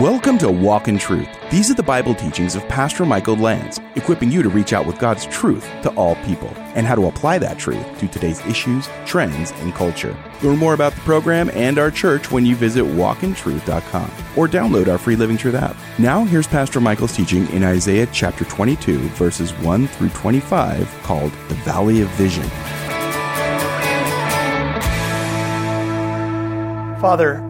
Welcome to Walk in Truth. These are the Bible teachings of Pastor Michael Lance, equipping you to reach out with God's truth to all people and how to apply that truth to today's issues, trends, and culture. Learn more about the program and our church when you visit walkintruth.com or download our free Living Truth app. Now, here's Pastor Michael's teaching in Isaiah chapter 22, verses 1 through 25, called The Valley of Vision. Father,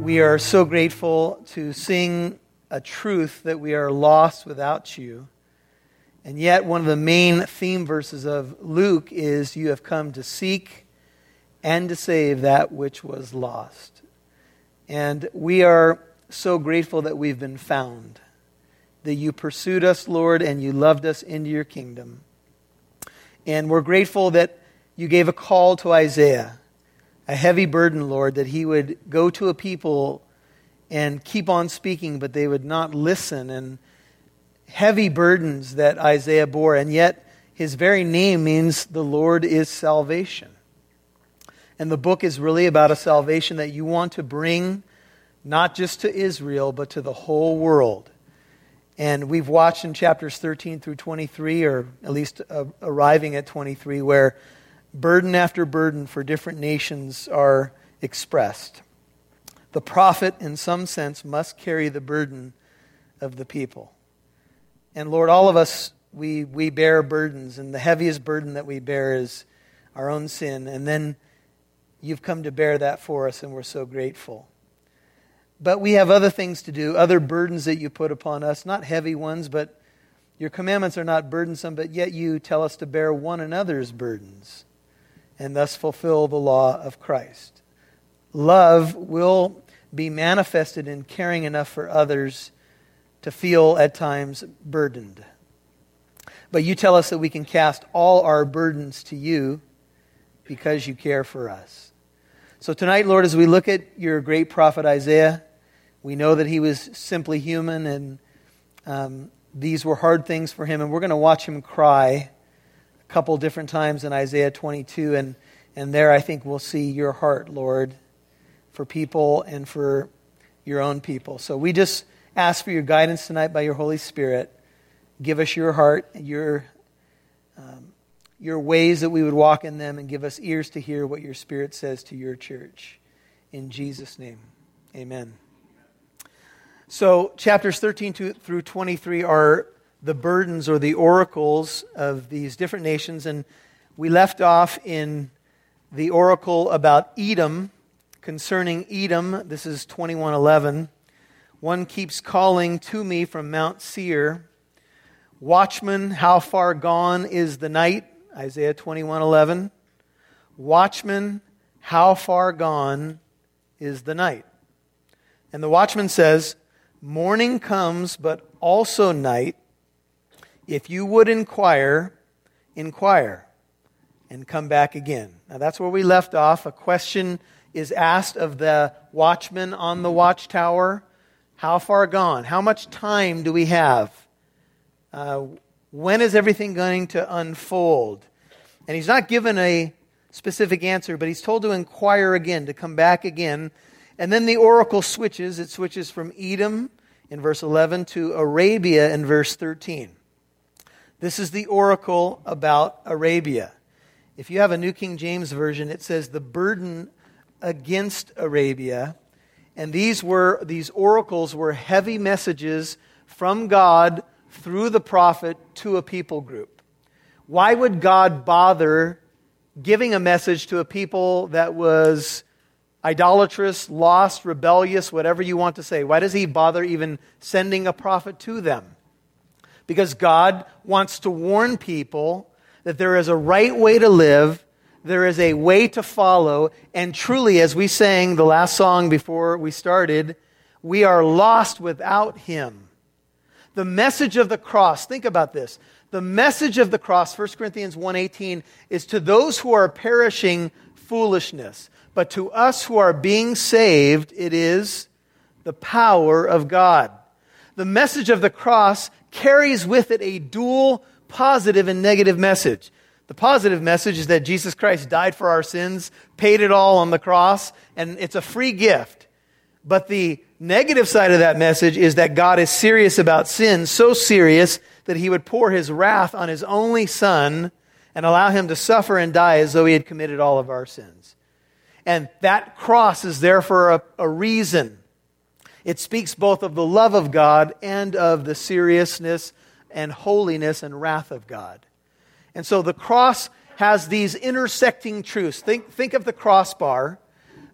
we are so grateful to sing a truth that we are lost without you. And yet, one of the main theme verses of Luke is You have come to seek and to save that which was lost. And we are so grateful that we've been found, that you pursued us, Lord, and you loved us into your kingdom. And we're grateful that you gave a call to Isaiah a heavy burden, Lord, that he would go to a people and keep on speaking, but they would not listen, and heavy burdens that Isaiah bore, and yet his very name means the Lord is salvation. And the book is really about a salvation that you want to bring not just to Israel, but to the whole world. And we've watched in chapters 13 through 23, or at least uh, arriving at 23, where burden after burden for different nations are expressed. The prophet, in some sense, must carry the burden of the people. And Lord, all of us, we, we bear burdens, and the heaviest burden that we bear is our own sin. And then you've come to bear that for us, and we're so grateful. But we have other things to do, other burdens that you put upon us, not heavy ones, but your commandments are not burdensome, but yet you tell us to bear one another's burdens and thus fulfill the law of Christ. Love will be manifested in caring enough for others to feel at times burdened. But you tell us that we can cast all our burdens to you because you care for us. So tonight, Lord, as we look at your great prophet Isaiah, we know that he was simply human and um, these were hard things for him, and we're going to watch him cry couple different times in Isaiah 22, and, and there I think we'll see your heart, Lord, for people and for your own people. So we just ask for your guidance tonight by your Holy Spirit. Give us your heart, your, um, your ways that we would walk in them, and give us ears to hear what your Spirit says to your church. In Jesus' name, amen. So, chapters 13 through 23 are the burdens or the oracles of these different nations. And we left off in the oracle about Edom, concerning Edom. This is 2111. One keeps calling to me from Mount Seir, Watchman, how far gone is the night? Isaiah 2111. Watchman, how far gone is the night? And the watchman says, Morning comes, but also night. If you would inquire, inquire and come back again. Now that's where we left off. A question is asked of the watchman on the watchtower How far gone? How much time do we have? Uh, when is everything going to unfold? And he's not given a specific answer, but he's told to inquire again, to come back again. And then the oracle switches. It switches from Edom in verse 11 to Arabia in verse 13. This is the oracle about Arabia. If you have a New King James Version, it says the burden against Arabia. And these were these oracles were heavy messages from God through the prophet to a people group. Why would God bother giving a message to a people that was idolatrous, lost, rebellious, whatever you want to say? Why does he bother even sending a prophet to them? Because God wants to warn people that there is a right way to live, there is a way to follow, and truly, as we sang the last song before we started, we are lost without Him. The message of the cross, think about this. The message of the cross, 1 Corinthians 1:18, is to those who are perishing foolishness, but to us who are being saved, it is the power of God. The message of the cross carries with it a dual positive and negative message. The positive message is that Jesus Christ died for our sins, paid it all on the cross, and it's a free gift. But the negative side of that message is that God is serious about sin, so serious that he would pour his wrath on his only son and allow him to suffer and die as though he had committed all of our sins. And that cross is there for a, a reason. It speaks both of the love of God and of the seriousness and holiness and wrath of God. And so the cross has these intersecting truths. Think, think of the crossbar.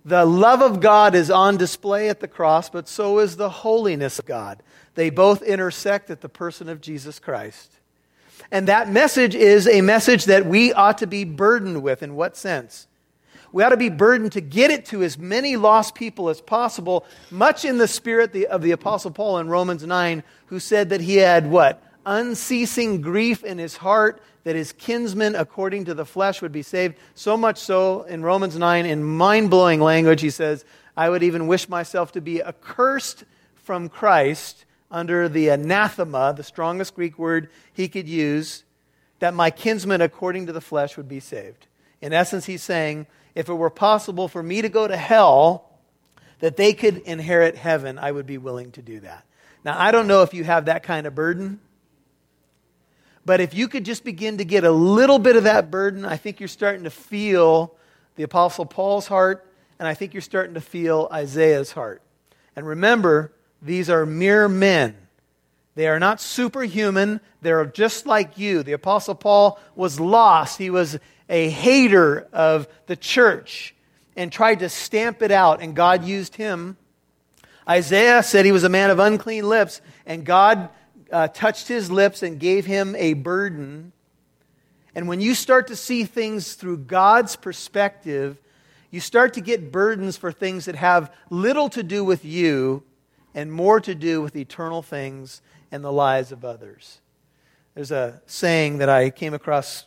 The love of God is on display at the cross, but so is the holiness of God. They both intersect at the person of Jesus Christ. And that message is a message that we ought to be burdened with. In what sense? We ought to be burdened to get it to as many lost people as possible, much in the spirit of the Apostle Paul in Romans 9, who said that he had what? Unceasing grief in his heart that his kinsmen according to the flesh would be saved. So much so in Romans 9, in mind blowing language, he says, I would even wish myself to be accursed from Christ under the anathema, the strongest Greek word he could use, that my kinsmen according to the flesh would be saved. In essence, he's saying, if it were possible for me to go to hell, that they could inherit heaven, I would be willing to do that. Now, I don't know if you have that kind of burden, but if you could just begin to get a little bit of that burden, I think you're starting to feel the Apostle Paul's heart, and I think you're starting to feel Isaiah's heart. And remember, these are mere men. They are not superhuman. They're just like you. The Apostle Paul was lost. He was a hater of the church and tried to stamp it out, and God used him. Isaiah said he was a man of unclean lips, and God uh, touched his lips and gave him a burden. And when you start to see things through God's perspective, you start to get burdens for things that have little to do with you and more to do with eternal things and the lives of others. There's a saying that I came across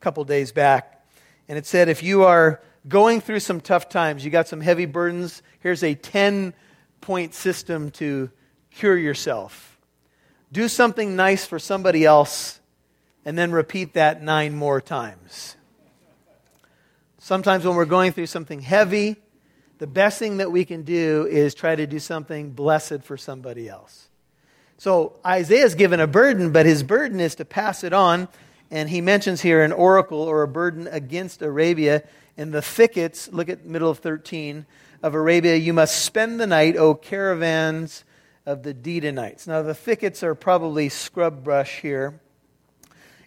couple days back, and it said if you are going through some tough times, you got some heavy burdens, here's a 10 point system to cure yourself. Do something nice for somebody else, and then repeat that nine more times. Sometimes when we're going through something heavy, the best thing that we can do is try to do something blessed for somebody else. So Isaiah's given a burden, but his burden is to pass it on. And he mentions here an oracle or a burden against Arabia. In the thickets, look at middle of 13, of Arabia, you must spend the night, O caravans of the Dedanites. Now, the thickets are probably scrub brush here.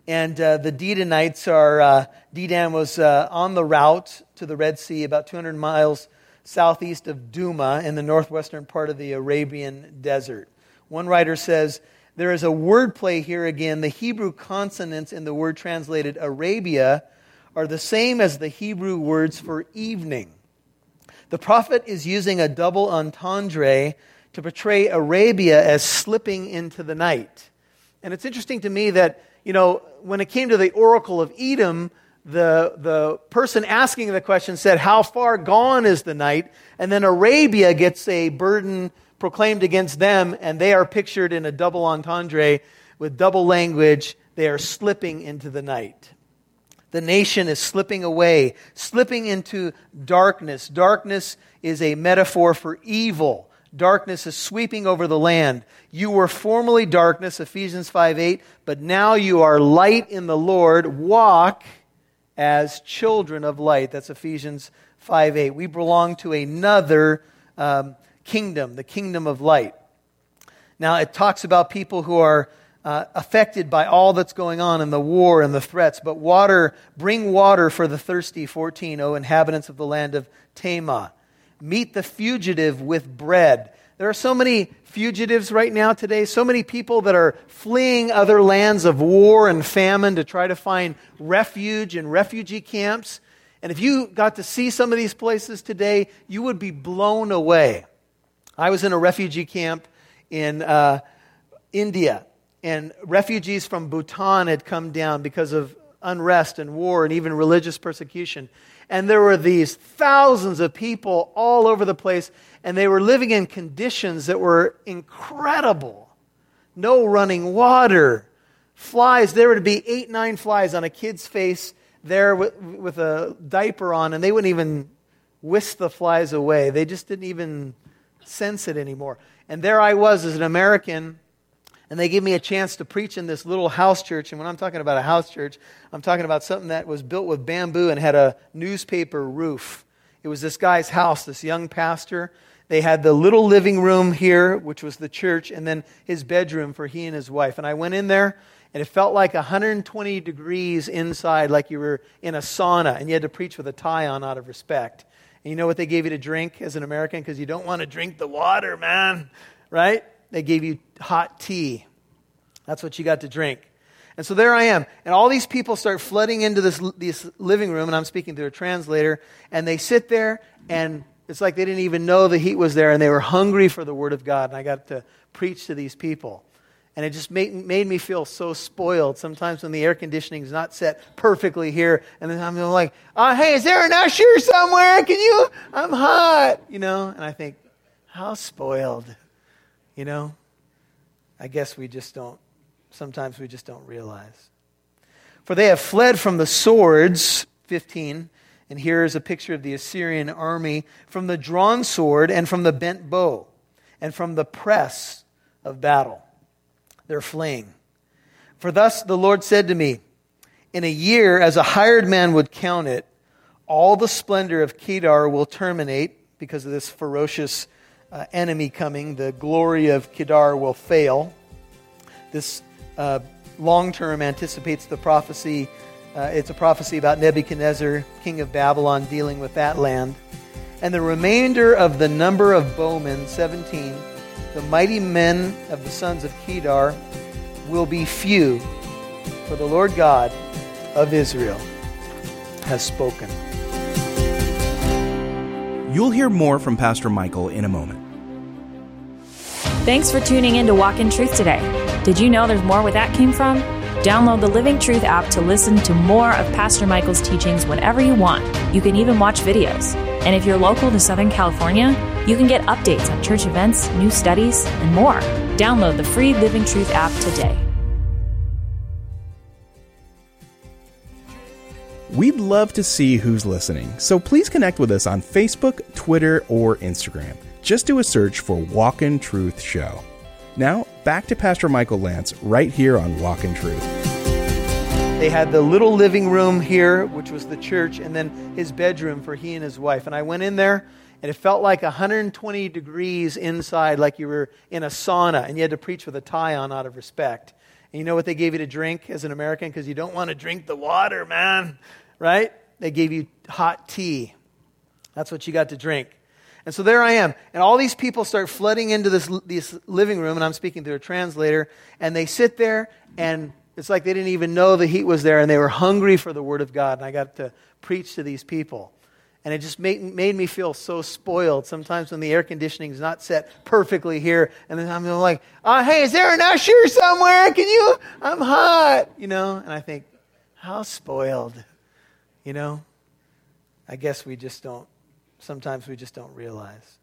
And uh, the Dedanites are, uh, Dedan was uh, on the route to the Red Sea, about 200 miles southeast of Duma in the northwestern part of the Arabian desert. One writer says, there is a wordplay here again. The Hebrew consonants in the word translated Arabia are the same as the Hebrew words for evening. The prophet is using a double entendre to portray Arabia as slipping into the night. And it's interesting to me that, you know, when it came to the oracle of Edom, the, the person asking the question said, How far gone is the night? And then Arabia gets a burden proclaimed against them, and they are pictured in a double entendre with double language. They are slipping into the night. The nation is slipping away, slipping into darkness. Darkness is a metaphor for evil. Darkness is sweeping over the land. You were formerly darkness, Ephesians 5 8, but now you are light in the Lord. Walk as children of light. That's Ephesians 5 8. We belong to another um, kingdom, the kingdom of light. Now, it talks about people who are uh, affected by all that's going on in the war and the threats. But water, bring water for the thirsty, 14, O inhabitants of the land of Tema. Meet the fugitive with bread. There are so many fugitives right now today, so many people that are fleeing other lands of war and famine to try to find refuge in refugee camps. And if you got to see some of these places today, you would be blown away. I was in a refugee camp in uh, India, and refugees from Bhutan had come down because of unrest and war and even religious persecution. And there were these thousands of people all over the place, and they were living in conditions that were incredible. No running water, flies. There would be eight, nine flies on a kid's face there with, with a diaper on, and they wouldn't even whisk the flies away. They just didn't even sense it anymore. And there I was as an American, and they gave me a chance to preach in this little house church. And when I'm talking about a house church, I'm talking about something that was built with bamboo and had a newspaper roof. It was this guy's house, this young pastor. They had the little living room here, which was the church, and then his bedroom for he and his wife. And I went in there, and it felt like 120 degrees inside, like you were in a sauna, and you had to preach with a tie on out of respect. And you know what they gave you to drink as an American? Because you don't want to drink the water, man, right? They gave you hot tea. That's what you got to drink. And so there I am. And all these people start flooding into this, this living room, and I'm speaking through a translator, and they sit there, and it's like they didn't even know the heat was there, and they were hungry for the Word of God. And I got to preach to these people. And it just made, made me feel so spoiled sometimes when the air conditioning is not set perfectly here. And then I'm like, oh, hey, is there an usher somewhere? Can you? I'm hot, you know? And I think, how spoiled, you know? I guess we just don't sometimes we just don't realize. For they have fled from the swords, 15, and here is a picture of the Assyrian army, from the drawn sword and from the bent bow, and from the press of battle. They're fleeing. For thus the Lord said to me, In a year, as a hired man would count it, all the splendor of Kedar will terminate because of this ferocious uh, enemy coming. The glory of Kedar will fail. This uh, long term anticipates the prophecy. Uh, it's a prophecy about Nebuchadnezzar, king of Babylon, dealing with that land. And the remainder of the number of bowmen, 17, the mighty men of the sons of Kedar, will be few, for the Lord God of Israel has spoken. You'll hear more from Pastor Michael in a moment. Thanks for tuning in to Walk in Truth today. Did you know there's more where that came from? Download the Living Truth app to listen to more of Pastor Michael's teachings whenever you want. You can even watch videos. And if you're local to Southern California, you can get updates on church events, new studies, and more. Download the free Living Truth app today. We'd love to see who's listening, so please connect with us on Facebook, Twitter, or Instagram. Just do a search for Walk in Truth Show. Now, back to Pastor Michael Lance right here on Walk in Truth. They had the little living room here, which was the church, and then his bedroom for he and his wife. And I went in there, and it felt like 120 degrees inside, like you were in a sauna, and you had to preach with a tie on out of respect. And you know what they gave you to drink as an American? Because you don't want to drink the water, man, right? They gave you hot tea. That's what you got to drink. And so there I am. And all these people start flooding into this, this living room, and I'm speaking through a translator, and they sit there, and it's like they didn't even know the heat was there, and they were hungry for the Word of God. And I got to preach to these people. And it just made, made me feel so spoiled sometimes when the air conditioning is not set perfectly here. And then I'm like, oh, hey, is there an usher somewhere? Can you? I'm hot, you know? And I think, how spoiled, you know? I guess we just don't sometimes we just don't realize.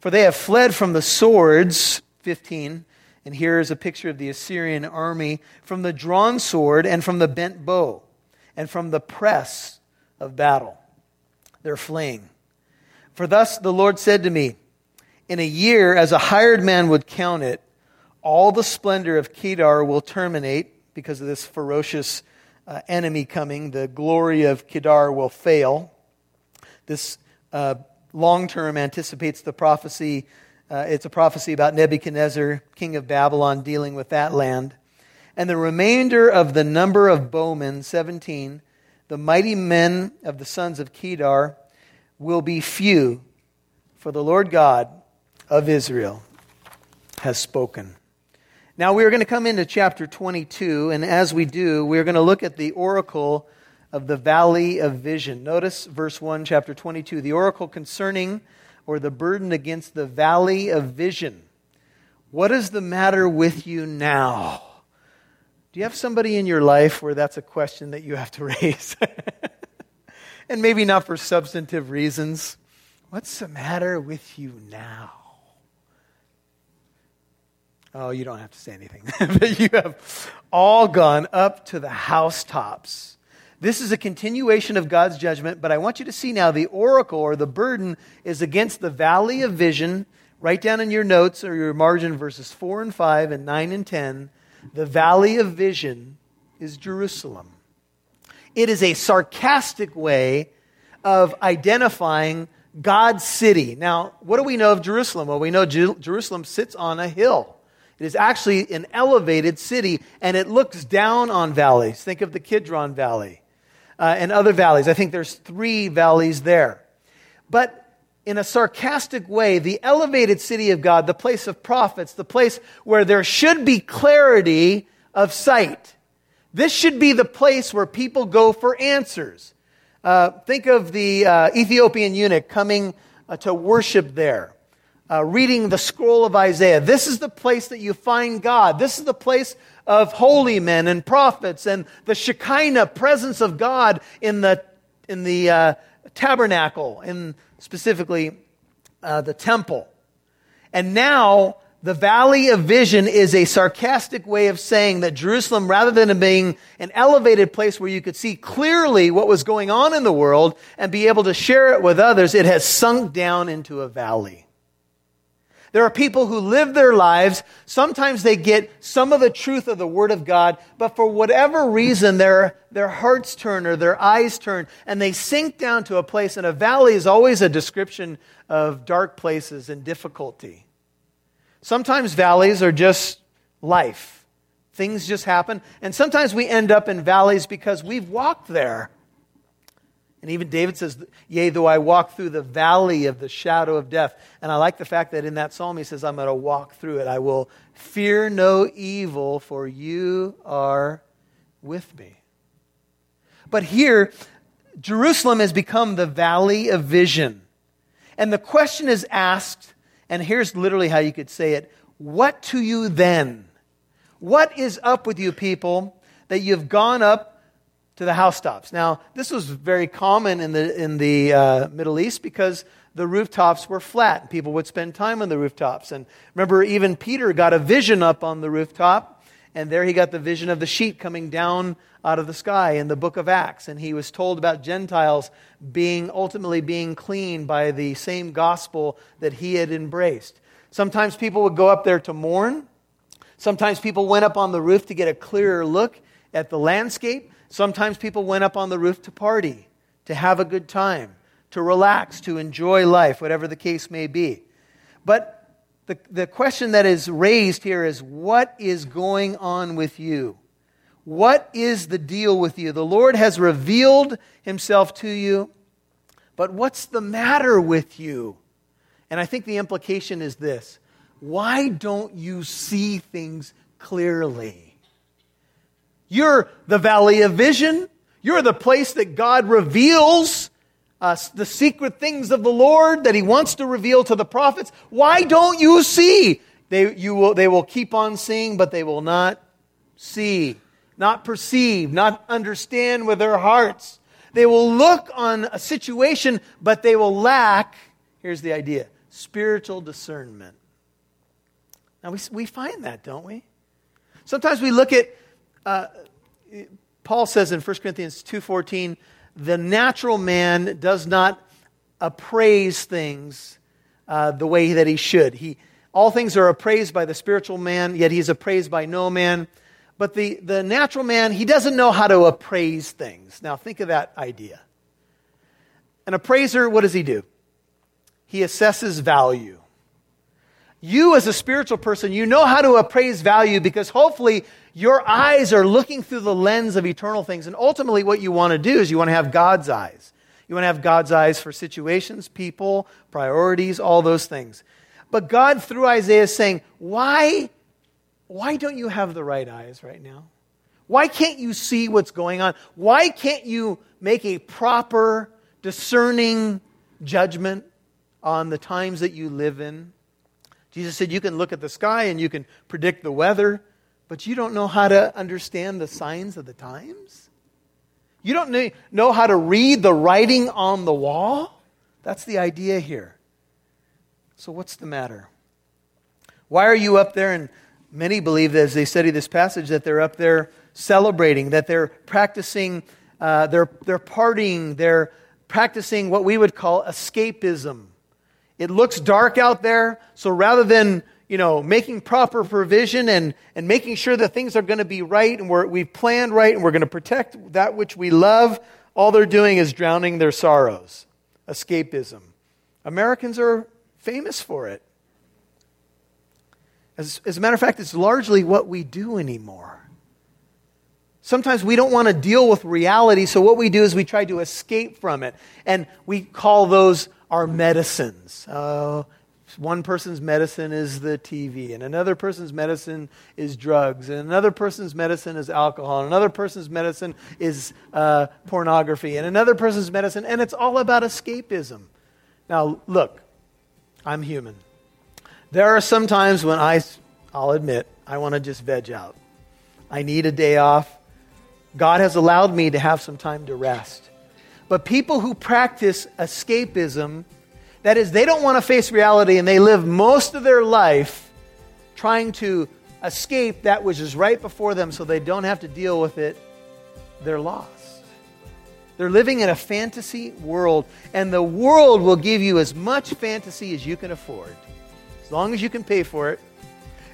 For they have fled from the swords, 15, and here is a picture of the Assyrian army, from the drawn sword and from the bent bow, and from the press of battle. They're fleeing. For thus the Lord said to me, In a year, as a hired man would count it, all the splendor of Kedar will terminate because of this ferocious uh, enemy coming. The glory of Kedar will fail. This uh, long term anticipates the prophecy. Uh, it's a prophecy about Nebuchadnezzar, king of Babylon, dealing with that land. And the remainder of the number of bowmen, 17, the mighty men of the sons of Kedar, will be few, for the Lord God of Israel has spoken. Now we are going to come into chapter 22, and as we do, we're going to look at the oracle of the valley of vision. Notice verse 1, chapter 22. The oracle concerning or the burden against the valley of vision. What is the matter with you now? Do you have somebody in your life where that's a question that you have to raise? and maybe not for substantive reasons. What's the matter with you now? Oh, you don't have to say anything. but you have all gone up to the housetops this is a continuation of God's judgment, but I want you to see now the oracle or the burden is against the valley of vision, Write down in your notes or your margin verses 4 and 5 and 9 and 10 the valley of vision is Jerusalem. It is a sarcastic way of identifying God's city. Now, what do we know of Jerusalem? Well, we know Jerusalem sits on a hill. It is actually an elevated city, and it looks down on valleys. Think of the Kidron Valley uh, and other valleys. I think there's three valleys there. But in a sarcastic way, the elevated city of God, the place of prophets, the place where there should be clarity of sight. This should be the place where people go for answers. Uh, think of the uh, Ethiopian eunuch coming uh, to worship there uh, reading the scroll of Isaiah. This is the place that you find God. This is the place of holy men and prophets and the Shekinah presence of God in the, in the uh, tabernacle, in specifically uh, the temple. And now, the valley of vision is a sarcastic way of saying that Jerusalem, rather than being an elevated place where you could see clearly what was going on in the world and be able to share it with others, it has sunk down into a valley. There are people who live their lives. Sometimes they get some of the truth of the Word of God, but for whatever reason, their, their hearts turn or their eyes turn, and they sink down to a place. And a valley is always a description of dark places and difficulty. Sometimes valleys are just life. Things just happen. And sometimes we end up in valleys because we've walked there. And even David says, Yea, though I walk through the valley of the shadow of death. And I like the fact that in that psalm he says, I'm going to walk through it. I will fear no evil, for you are with me. But here, Jerusalem has become the valley of vision. And the question is asked, and here's literally how you could say it What to you then? What is up with you people that you've gone up to the housetops. Now, this was very common in the, in the uh, Middle East because the rooftops were flat. People would spend time on the rooftops. And remember, even Peter got a vision up on the rooftop, and there he got the vision of the sheet coming down out of the sky in the book of Acts. And he was told about Gentiles being ultimately being cleaned by the same gospel that he had embraced. Sometimes people would go up there to mourn. Sometimes people went up on the roof to get a clearer look at the landscape. Sometimes people went up on the roof to party, to have a good time, to relax, to enjoy life, whatever the case may be. But the, the question that is raised here is what is going on with you? What is the deal with you? The Lord has revealed himself to you, but what's the matter with you? And I think the implication is this why don't you see things clearly? You're the valley of vision. You're the place that God reveals uh, us the secret things of the Lord that He wants to reveal to the prophets. Why don't you see? They, you will, they will keep on seeing, but they will not see, not perceive, not understand with their hearts. They will look on a situation, but they will lack, here's the idea, spiritual discernment. Now, we, we find that, don't we? Sometimes we look at uh, Paul says in 1 Corinthians 2.14, the natural man does not appraise things uh, the way that he should. He, all things are appraised by the spiritual man, yet he is appraised by no man. But the, the natural man, he doesn't know how to appraise things. Now, think of that idea. An appraiser, what does he do? He assesses value. You, as a spiritual person, you know how to appraise value because hopefully your eyes are looking through the lens of eternal things. And ultimately, what you want to do is you want to have God's eyes. You want to have God's eyes for situations, people, priorities, all those things. But God, through Isaiah, is saying, why, why don't you have the right eyes right now? Why can't you see what's going on? Why can't you make a proper, discerning judgment on the times that you live in? Jesus said you can look at the sky and you can predict the weather, but you don't know how to understand the signs of the times? You don't know how to read the writing on the wall? That's the idea here. So, what's the matter? Why are you up there? And many believe as they study this passage, that they're up there celebrating, that they're practicing, uh, they're, they're partying, they're practicing what we would call escapism It looks dark out there, so rather than you know, making proper provision and, and making sure that things are going to be right and we're, we've planned right and we're going to protect that which we love, all they're doing is drowning their sorrows. Escapism. Americans are famous for it. As, as a matter of fact, it's largely what we do anymore. Sometimes we don't want to deal with reality, so what we do is we try to escape from it. And we call those our medicines. Uh, one person's medicine is the TV, and another person's medicine is drugs, and another person's medicine is alcohol, and another person's medicine is uh, pornography, and another person's medicine, and it's all about escapism. Now, look, I'm human. There are some times when I, I'll admit, I want to just veg out. I need a day off. God has allowed me to have some time to rest. But people who practice escapism, that is, they don't want to face reality and they live most of their life trying to escape that which is right before them so they don't have to deal with it, they're lost. They're living in a fantasy world, and the world will give you as much fantasy as you can afford. As long as you can pay for it,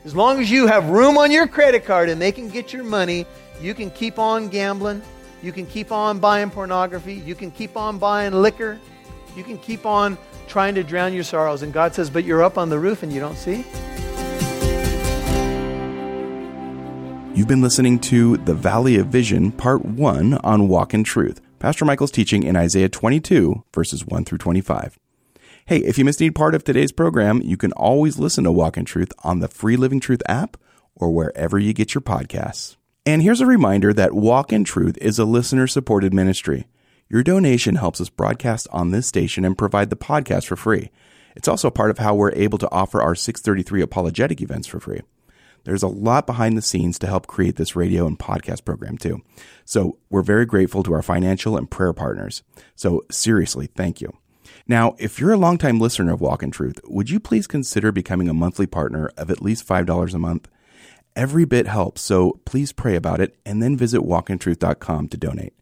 as long as you have room on your credit card and they can get your money, you can keep on gambling. You can keep on buying pornography. You can keep on buying liquor. You can keep on trying to drown your sorrows. And God says, But you're up on the roof and you don't see? You've been listening to The Valley of Vision, Part 1 on Walk in Truth. Pastor Michael's teaching in Isaiah 22, verses 1 through 25. Hey, if you missed any part of today's program, you can always listen to Walk in Truth on the Free Living Truth app or wherever you get your podcasts. And here's a reminder that Walk in Truth is a listener supported ministry. Your donation helps us broadcast on this station and provide the podcast for free. It's also part of how we're able to offer our 633 apologetic events for free. There's a lot behind the scenes to help create this radio and podcast program too. So we're very grateful to our financial and prayer partners. So seriously, thank you. Now, if you're a longtime listener of Walk in Truth, would you please consider becoming a monthly partner of at least $5 a month? Every bit helps, so please pray about it and then visit walkintruth.com to donate.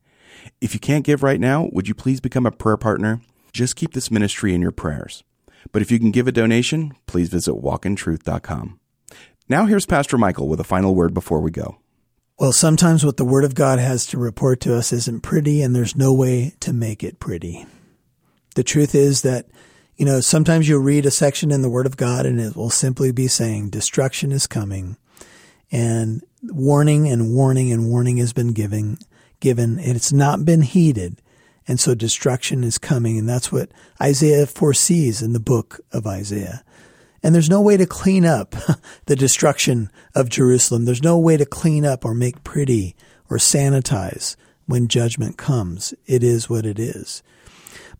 If you can't give right now, would you please become a prayer partner? Just keep this ministry in your prayers. But if you can give a donation, please visit walkintruth.com. Now here's Pastor Michael with a final word before we go. Well, sometimes what the Word of God has to report to us isn't pretty, and there's no way to make it pretty. The truth is that, you know, sometimes you'll read a section in the Word of God and it will simply be saying, destruction is coming and warning and warning and warning has been given, given. It's not been heeded. And so destruction is coming. And that's what Isaiah foresees in the book of Isaiah. And there's no way to clean up the destruction of Jerusalem. There's no way to clean up or make pretty or sanitize when judgment comes. It is what it is.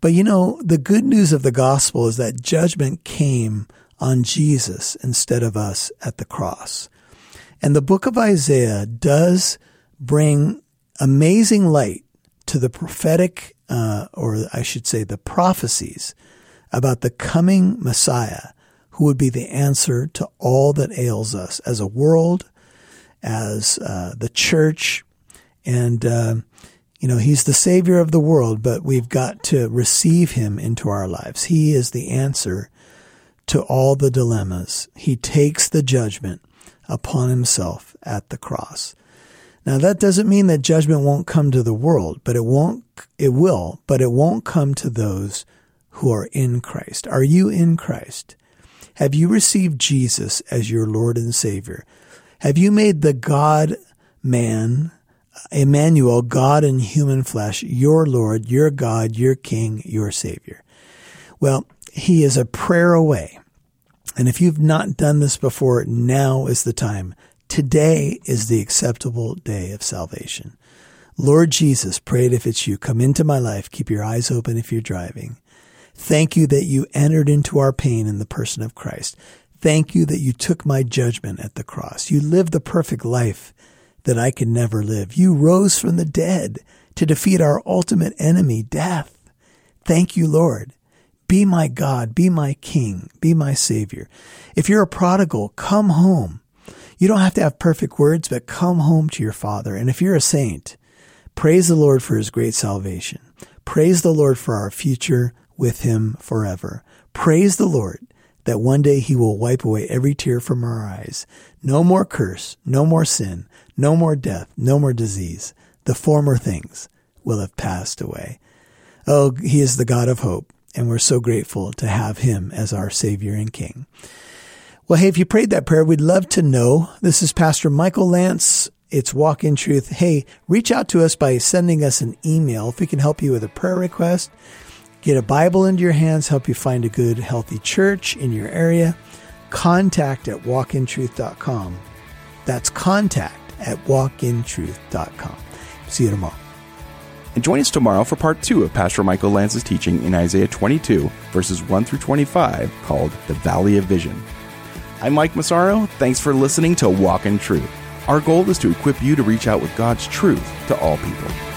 But you know, the good news of the gospel is that judgment came on Jesus instead of us at the cross. And the book of Isaiah does bring amazing light to the prophetic, uh, or I should say, the prophecies about the coming Messiah who would be the answer to all that ails us as a world, as uh, the church. And, uh, you know, he's the savior of the world, but we've got to receive him into our lives. He is the answer to all the dilemmas. He takes the judgment upon himself at the cross. Now that doesn't mean that judgment won't come to the world, but it won't, it will, but it won't come to those who are in Christ. Are you in Christ? Have you received Jesus as your Lord and Savior? Have you made the God man, Emmanuel, God in human flesh, your Lord, your God, your King, your Savior? Well, he is a prayer away. And if you've not done this before, now is the time. Today is the acceptable day of salvation. Lord Jesus, prayed if it's you, come into my life. Keep your eyes open if you're driving. Thank you that you entered into our pain in the person of Christ. Thank you that you took my judgment at the cross. You lived the perfect life that I could never live. You rose from the dead to defeat our ultimate enemy, death. Thank you, Lord. Be my God, be my King, be my Savior. If you're a prodigal, come home. You don't have to have perfect words, but come home to your Father. And if you're a saint, praise the Lord for his great salvation. Praise the Lord for our future with him forever. Praise the Lord that one day he will wipe away every tear from our eyes. No more curse, no more sin, no more death, no more disease. The former things will have passed away. Oh, he is the God of hope, and we're so grateful to have him as our Savior and King. Well, hey, if you prayed that prayer, we'd love to know. This is Pastor Michael Lance. It's Walk in Truth. Hey, reach out to us by sending us an email if we can help you with a prayer request, get a Bible into your hands, help you find a good, healthy church in your area. Contact at walkintruth.com. That's contact at walkintruth.com. See you tomorrow. And join us tomorrow for part two of Pastor Michael Lance's teaching in Isaiah 22, verses 1 through 25, called The Valley of Vision. I'm Mike Massaro. Thanks for listening to Walk in Truth. Our goal is to equip you to reach out with God's truth to all people.